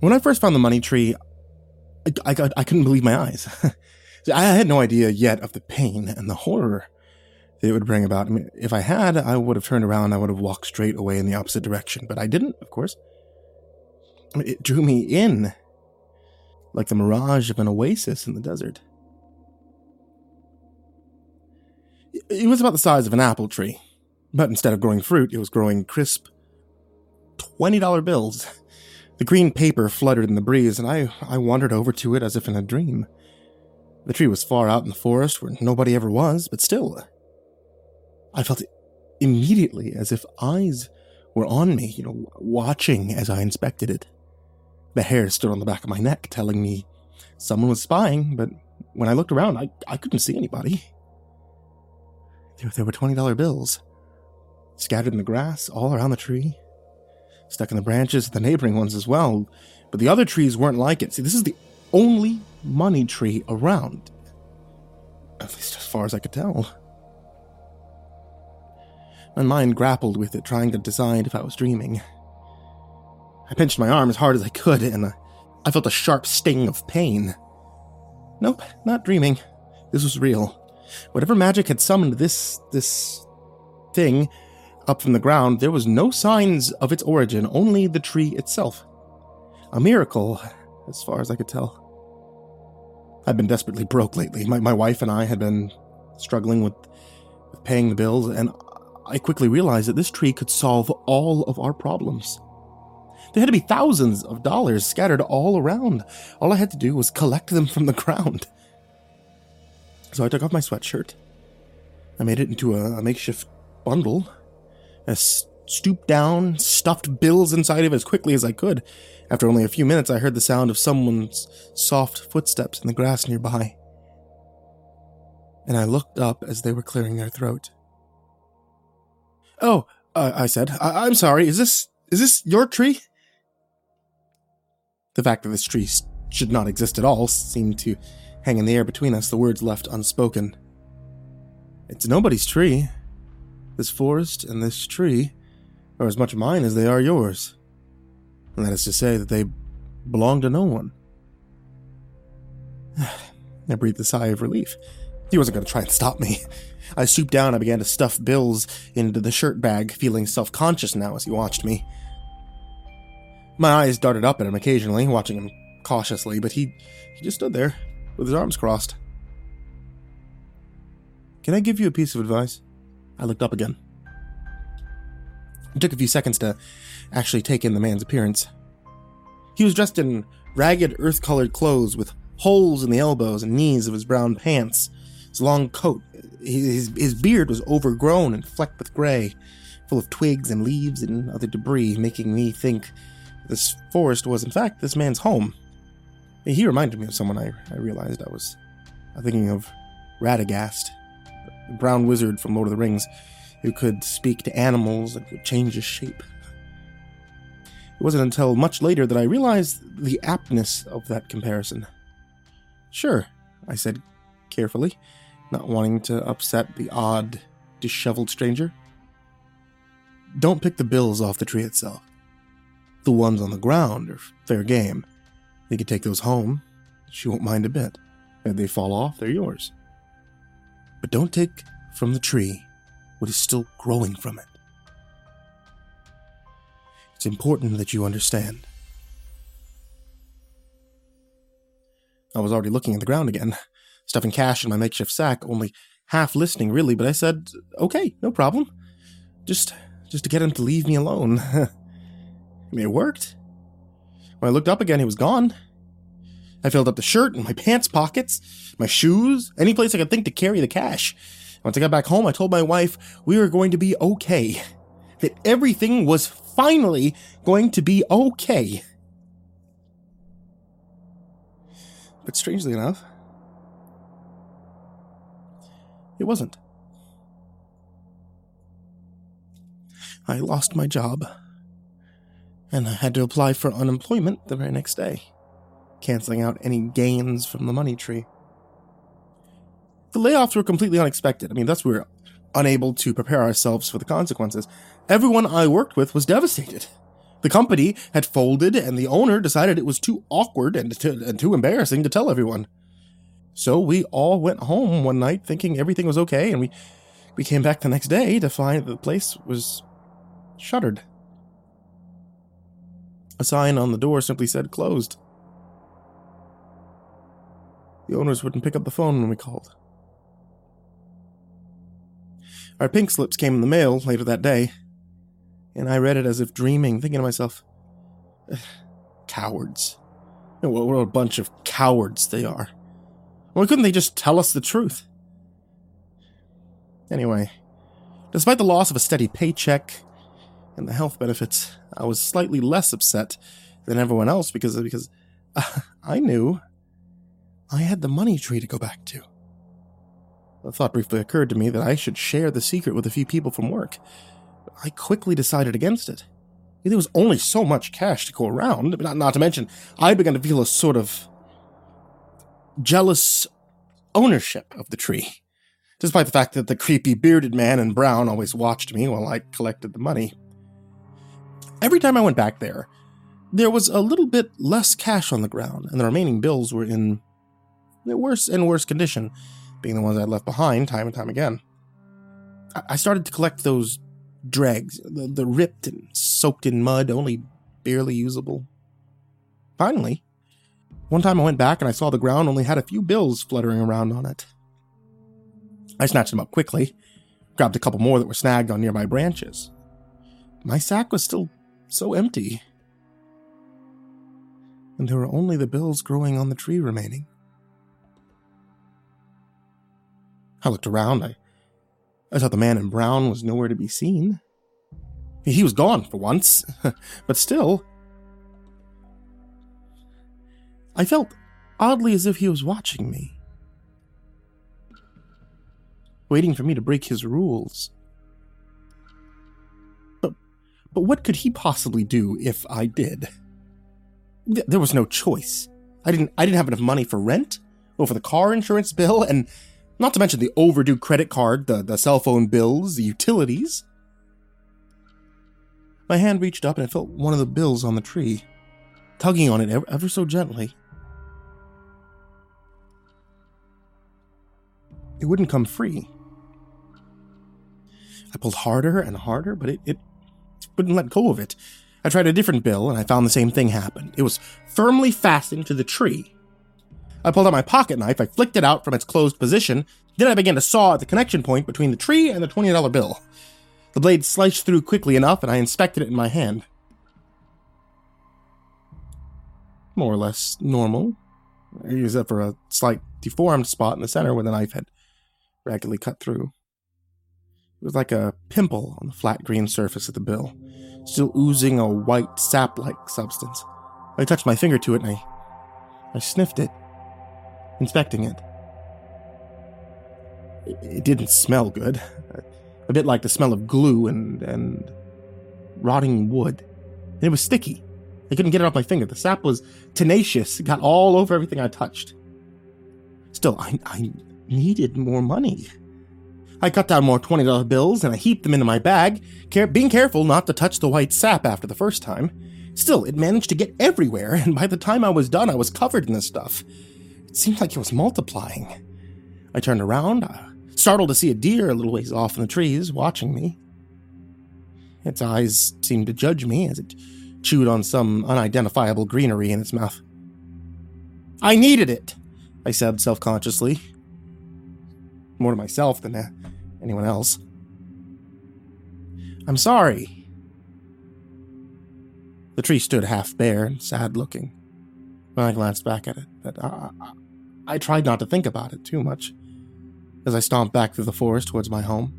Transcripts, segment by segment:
When I first found the money tree, I, I, I couldn't believe my eyes. I had no idea yet of the pain and the horror that it would bring about. I mean, if I had, I would have turned around. I would have walked straight away in the opposite direction, but I didn't, of course. It drew me in, like the mirage of an oasis in the desert. It was about the size of an apple tree, but instead of growing fruit, it was growing crisp $20 bills. The green paper fluttered in the breeze, and I, I wandered over to it as if in a dream. The tree was far out in the forest where nobody ever was, but still. I felt immediately as if eyes were on me, you know, watching as I inspected it. The hair stood on the back of my neck, telling me someone was spying, but when I looked around, I, I couldn't see anybody. There, there were $20 bills, scattered in the grass all around the tree stuck in the branches of the neighboring ones as well. But the other trees weren't like it. See, this is the only money tree around. At least as far as I could tell. My mind grappled with it, trying to decide if I was dreaming. I pinched my arm as hard as I could, and I felt a sharp sting of pain. Nope, not dreaming. This was real. Whatever magic had summoned this this thing up from the ground, there was no signs of its origin, only the tree itself. A miracle, as far as I could tell. I'd been desperately broke lately. My, my wife and I had been struggling with, with paying the bills, and I quickly realized that this tree could solve all of our problems. There had to be thousands of dollars scattered all around. All I had to do was collect them from the ground. So I took off my sweatshirt. I made it into a, a makeshift bundle I stooped down, stuffed bills inside of it as quickly as I could. After only a few minutes, I heard the sound of someone's soft footsteps in the grass nearby. And I looked up as they were clearing their throat. Oh, uh, I said, I- I'm sorry. Is this is this your tree? The fact that this tree should not exist at all seemed to hang in the air between us, the words left unspoken. It's nobody's tree, this forest and this tree are as much mine as they are yours. And that is to say that they belong to no one. I breathed a sigh of relief. He wasn't going to try and stop me. I stooped down and began to stuff bills into the shirt bag, feeling self conscious now as he watched me. My eyes darted up at him occasionally, watching him cautiously, but he, he just stood there, with his arms crossed. Can I give you a piece of advice? I looked up again. It took a few seconds to actually take in the man's appearance. He was dressed in ragged, earth colored clothes with holes in the elbows and knees of his brown pants. His long coat, his, his beard was overgrown and flecked with gray, full of twigs and leaves and other debris, making me think this forest was, in fact, this man's home. He reminded me of someone I, I realized I was uh, thinking of Radagast brown wizard from Lord of the Rings who could speak to animals and could change his shape. It wasn't until much later that I realized the aptness of that comparison. Sure, I said carefully, not wanting to upset the odd, disheveled stranger. Don't pick the bills off the tree itself. The ones on the ground are fair game. You can take those home. She won't mind a bit. If they fall off, they're yours. But don't take from the tree what is still growing from it. It's important that you understand. I was already looking at the ground again, stuffing cash in my makeshift sack, only half listening really, but I said, "Okay, no problem. Just just to get him to leave me alone." I mean, it worked. When I looked up again, he was gone. I filled up the shirt and my pants pockets, my shoes, any place I could think to carry the cash. Once I got back home, I told my wife we were going to be okay, that everything was finally going to be okay. But strangely enough, it wasn't. I lost my job, and I had to apply for unemployment the very next day, canceling out any gains from the money tree. The layoffs were completely unexpected. I mean, thus we were unable to prepare ourselves for the consequences. Everyone I worked with was devastated. The company had folded, and the owner decided it was too awkward and, to, and too embarrassing to tell everyone. So we all went home one night thinking everything was okay, and we, we came back the next day to find that the place was shuttered. A sign on the door simply said closed. The owners wouldn't pick up the phone when we called. Our pink slips came in the mail later that day, and I read it as if dreaming, thinking to myself, cowards. What a bunch of cowards they are. Why couldn't they just tell us the truth? Anyway, despite the loss of a steady paycheck and the health benefits, I was slightly less upset than everyone else because because uh, I knew I had the money tree to go back to. The thought briefly occurred to me that I should share the secret with a few people from work. I quickly decided against it. There was only so much cash to go around, not, not to mention, I began to feel a sort of jealous ownership of the tree, despite the fact that the creepy bearded man in brown always watched me while I collected the money. Every time I went back there, there was a little bit less cash on the ground, and the remaining bills were in worse and worse condition being the ones I'd left behind time and time again. I started to collect those dregs, the, the ripped and soaked in mud, only barely usable. Finally, one time I went back and I saw the ground only had a few bills fluttering around on it. I snatched them up quickly, grabbed a couple more that were snagged on nearby branches. My sack was still so empty. And there were only the bills growing on the tree remaining. I looked around. I, I saw the man in brown was nowhere to be seen. He was gone for once, but still. I felt oddly as if he was watching me, waiting for me to break his rules. But, but what could he possibly do if I did? There was no choice. I didn't. I didn't have enough money for rent, or for the car insurance bill, and not to mention the overdue credit card, the, the cell phone bills, the utilities. My hand reached up and I felt one of the bills on the tree, tugging on it ever, ever so gently. It wouldn't come free. I pulled harder and harder, but it, it wouldn't let go of it. I tried a different bill and I found the same thing happened. It was firmly fastened to the tree, I pulled out my pocket knife, I flicked it out from its closed position, then I began to saw at the connection point between the tree and the $20 bill. The blade sliced through quickly enough, and I inspected it in my hand. More or less normal, except for a slight deformed spot in the center where the knife had raggedly cut through. It was like a pimple on the flat green surface of the bill, still oozing a white sap like substance. I touched my finger to it and I, I sniffed it inspecting it. It didn't smell good. A bit like the smell of glue and, and rotting wood. It was sticky. I couldn't get it off my finger. The sap was tenacious. It got all over everything I touched. Still, I, I needed more money. I cut down more $20 bills and I heaped them into my bag, care- being careful not to touch the white sap after the first time. Still, it managed to get everywhere, and by the time I was done, I was covered in this stuff. It seemed like it was multiplying. I turned around, startled to see a deer a little ways off in the trees, watching me. Its eyes seemed to judge me as it chewed on some unidentifiable greenery in its mouth. I needed it, I said self consciously. More to myself than to anyone else. I'm sorry. The tree stood half bare and sad looking. When I glanced back at it, but I, I, I tried not to think about it too much as I stomped back through the forest towards my home.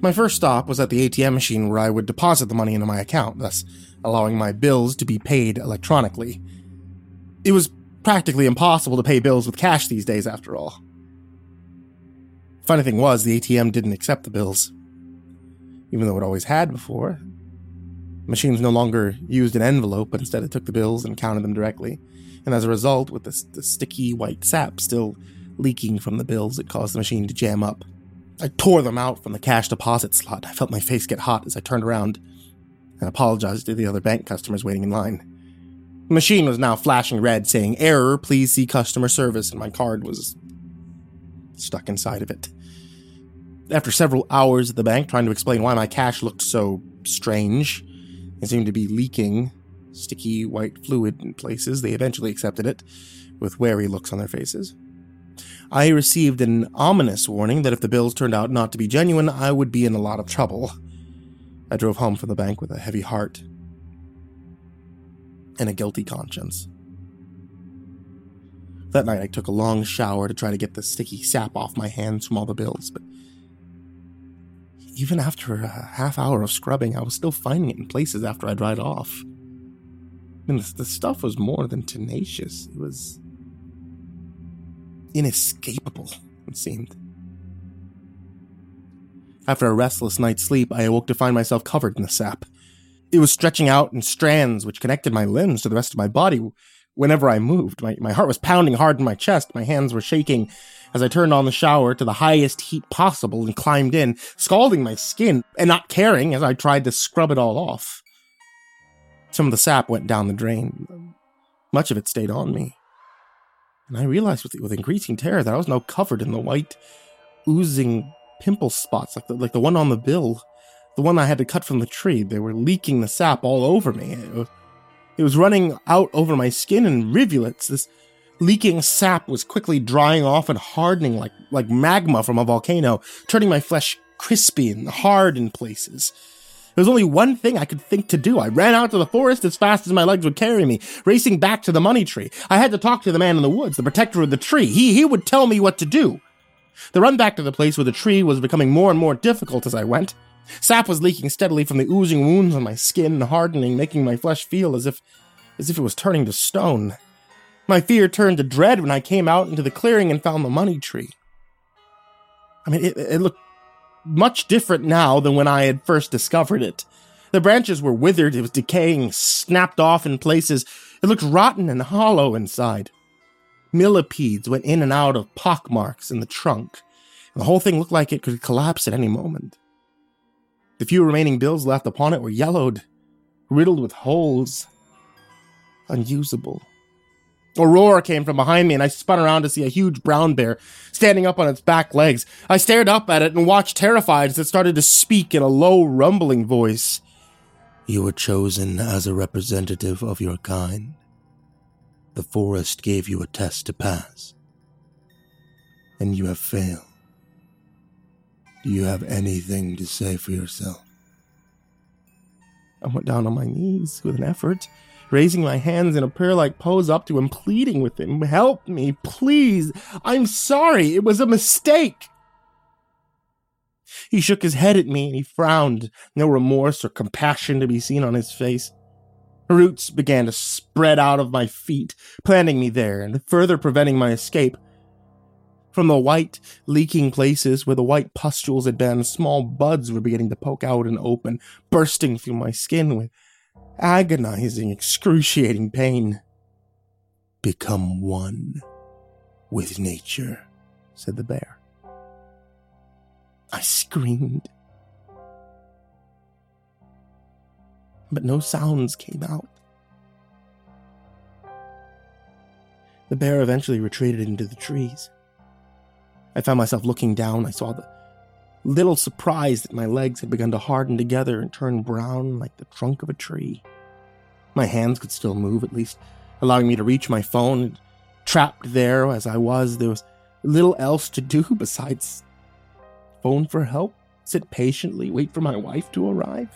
My first stop was at the ATM machine where I would deposit the money into my account, thus allowing my bills to be paid electronically. It was practically impossible to pay bills with cash these days, after all. Funny thing was, the ATM didn't accept the bills, even though it always had before. Machines no longer used an envelope, but instead it took the bills and counted them directly. And as a result, with the, the sticky white sap still leaking from the bills, it caused the machine to jam up. I tore them out from the cash deposit slot. I felt my face get hot as I turned around and apologized to the other bank customers waiting in line. The machine was now flashing red, saying, Error, please see customer service, and my card was stuck inside of it. After several hours at the bank trying to explain why my cash looked so strange, it seemed to be leaking sticky white fluid in places, they eventually accepted it, with wary looks on their faces. I received an ominous warning that if the bills turned out not to be genuine, I would be in a lot of trouble. I drove home from the bank with a heavy heart and a guilty conscience. That night, I took a long shower to try to get the sticky sap off my hands from all the bills, but even after a half hour of scrubbing, I was still finding it in places after I dried off. I the, the stuff was more than tenacious. It was inescapable, it seemed. After a restless night's sleep, I awoke to find myself covered in the sap. It was stretching out in strands which connected my limbs to the rest of my body whenever I moved. My, my heart was pounding hard in my chest. My hands were shaking as I turned on the shower to the highest heat possible and climbed in, scalding my skin and not caring as I tried to scrub it all off. Some of the sap went down the drain. Much of it stayed on me. And I realized with, with increasing terror that I was now covered in the white, oozing pimple spots like the, like the one on the bill the one I had to cut from the tree. They were leaking the sap all over me. It was, it was running out over my skin in rivulets. This leaking sap was quickly drying off and hardening like, like magma from a volcano, turning my flesh crispy and hard in places. There was only one thing I could think to do. I ran out to the forest as fast as my legs would carry me, racing back to the money tree. I had to talk to the man in the woods, the protector of the tree. He, he would tell me what to do. The run back to the place where the tree was becoming more and more difficult as I went. Sap was leaking steadily from the oozing wounds on my skin, hardening, making my flesh feel as if as if it was turning to stone. My fear turned to dread when I came out into the clearing and found the money tree. I mean, it, it looked much different now than when I had first discovered it. The branches were withered, it was decaying, snapped off in places. It looked rotten and hollow inside. Millipedes went in and out of pockmarks in the trunk, the whole thing looked like it could collapse at any moment. The few remaining bills left upon it were yellowed, riddled with holes, unusable. A roar came from behind me, and I spun around to see a huge brown bear standing up on its back legs. I stared up at it and watched terrified as it started to speak in a low, rumbling voice. You were chosen as a representative of your kind. The forest gave you a test to pass, and you have failed. Do you have anything to say for yourself? I went down on my knees with an effort, raising my hands in a prayer like pose up to him, pleading with him, Help me, please. I'm sorry. It was a mistake. He shook his head at me and he frowned, no remorse or compassion to be seen on his face. Roots began to spread out of my feet, planting me there and further preventing my escape. From the white, leaking places where the white pustules had been, small buds were beginning to poke out and open, bursting through my skin with agonizing, excruciating pain. Become one with nature, said the bear. I screamed. But no sounds came out. The bear eventually retreated into the trees. I found myself looking down. I saw the little surprise that my legs had begun to harden together and turn brown like the trunk of a tree. My hands could still move, at least allowing me to reach my phone. Trapped there as I was, there was little else to do besides phone for help, sit patiently, wait for my wife to arrive.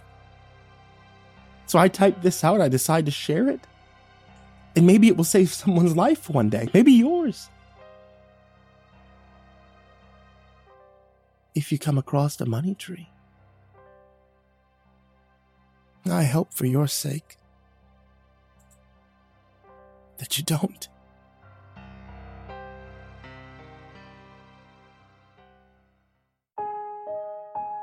So I typed this out. I decide to share it. And maybe it will save someone's life one day, maybe yours. If you come across a money tree. I hope for your sake that you don't.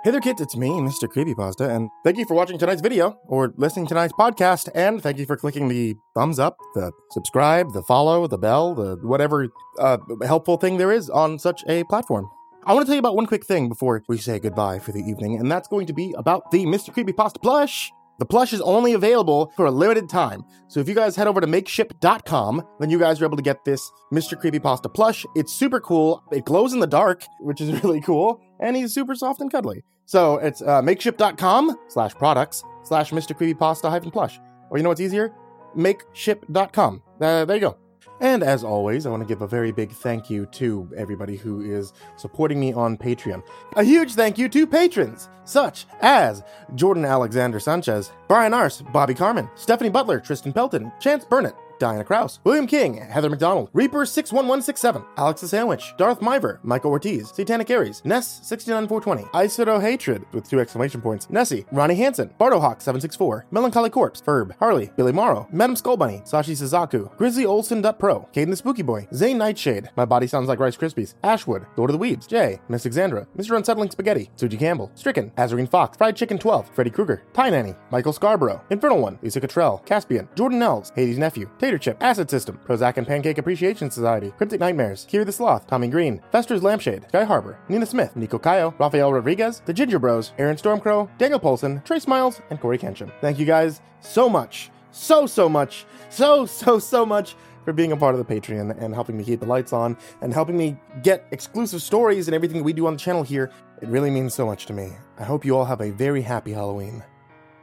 Hey there, kids, it's me, Mr. Creepypasta, and thank you for watching tonight's video or listening to tonight's podcast, and thank you for clicking the thumbs up, the subscribe, the follow, the bell, the whatever uh, helpful thing there is on such a platform. I want to tell you about one quick thing before we say goodbye for the evening, and that's going to be about the Mr. Creepypasta plush. The plush is only available for a limited time. So if you guys head over to makeship.com, then you guys are able to get this Mr. Creepypasta plush. It's super cool. It glows in the dark, which is really cool, and he's super soft and cuddly. So it's uh, makeship.com slash products slash Mr. Creepypasta hyphen plush. Or you know what's easier? Makeship.com. Uh, there you go. And as always, I want to give a very big thank you to everybody who is supporting me on Patreon. A huge thank you to patrons such as Jordan Alexander Sanchez, Brian Ars, Bobby Carmen, Stephanie Butler, Tristan Pelton, Chance Burnett, Diana Kraus, William King, Heather McDonald, Reaper61167, Alex the Sandwich, Darth Miver, Michael Ortiz, Satanic Aries, Ness69420, Isoto Hatred with two exclamation points, Nessie, Ronnie Hansen, Bardohawk764, Melancholy Corpse, Ferb, Harley, Billy Morrow, Madam Skullbunny, Sashi Suzaku, Grizzly Olsen Pro, Caden the Spooky Boy, Zane Nightshade, My Body Sounds Like Rice Krispies, Ashwood, Lord of the Weeds, Jay, Miss Alexandra, Mr. Unsettling Spaghetti, Suji Campbell, Stricken, Azarine Fox, Fried Chicken 12, Freddy Krueger, Ty Nanny, Michael Scarborough, Infernal One, Lisa Cottrell, Caspian, Jordan Elves, Hades Nephew, Chip, Acid System, Prozac and Pancake Appreciation Society, Cryptic Nightmares, Kiri the Sloth, Tommy Green, Fester's Lampshade, Sky Harbor, Nina Smith, Nico Kayo, Rafael Rodriguez, The Ginger Bros, Aaron Stormcrow, Daniel Polson, Trey Smiles, and Corey Kensham. Thank you guys so much, so, so much, so, so, so much for being a part of the Patreon and helping me keep the lights on and helping me get exclusive stories and everything that we do on the channel here. It really means so much to me. I hope you all have a very happy Halloween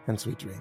and sweet dreams.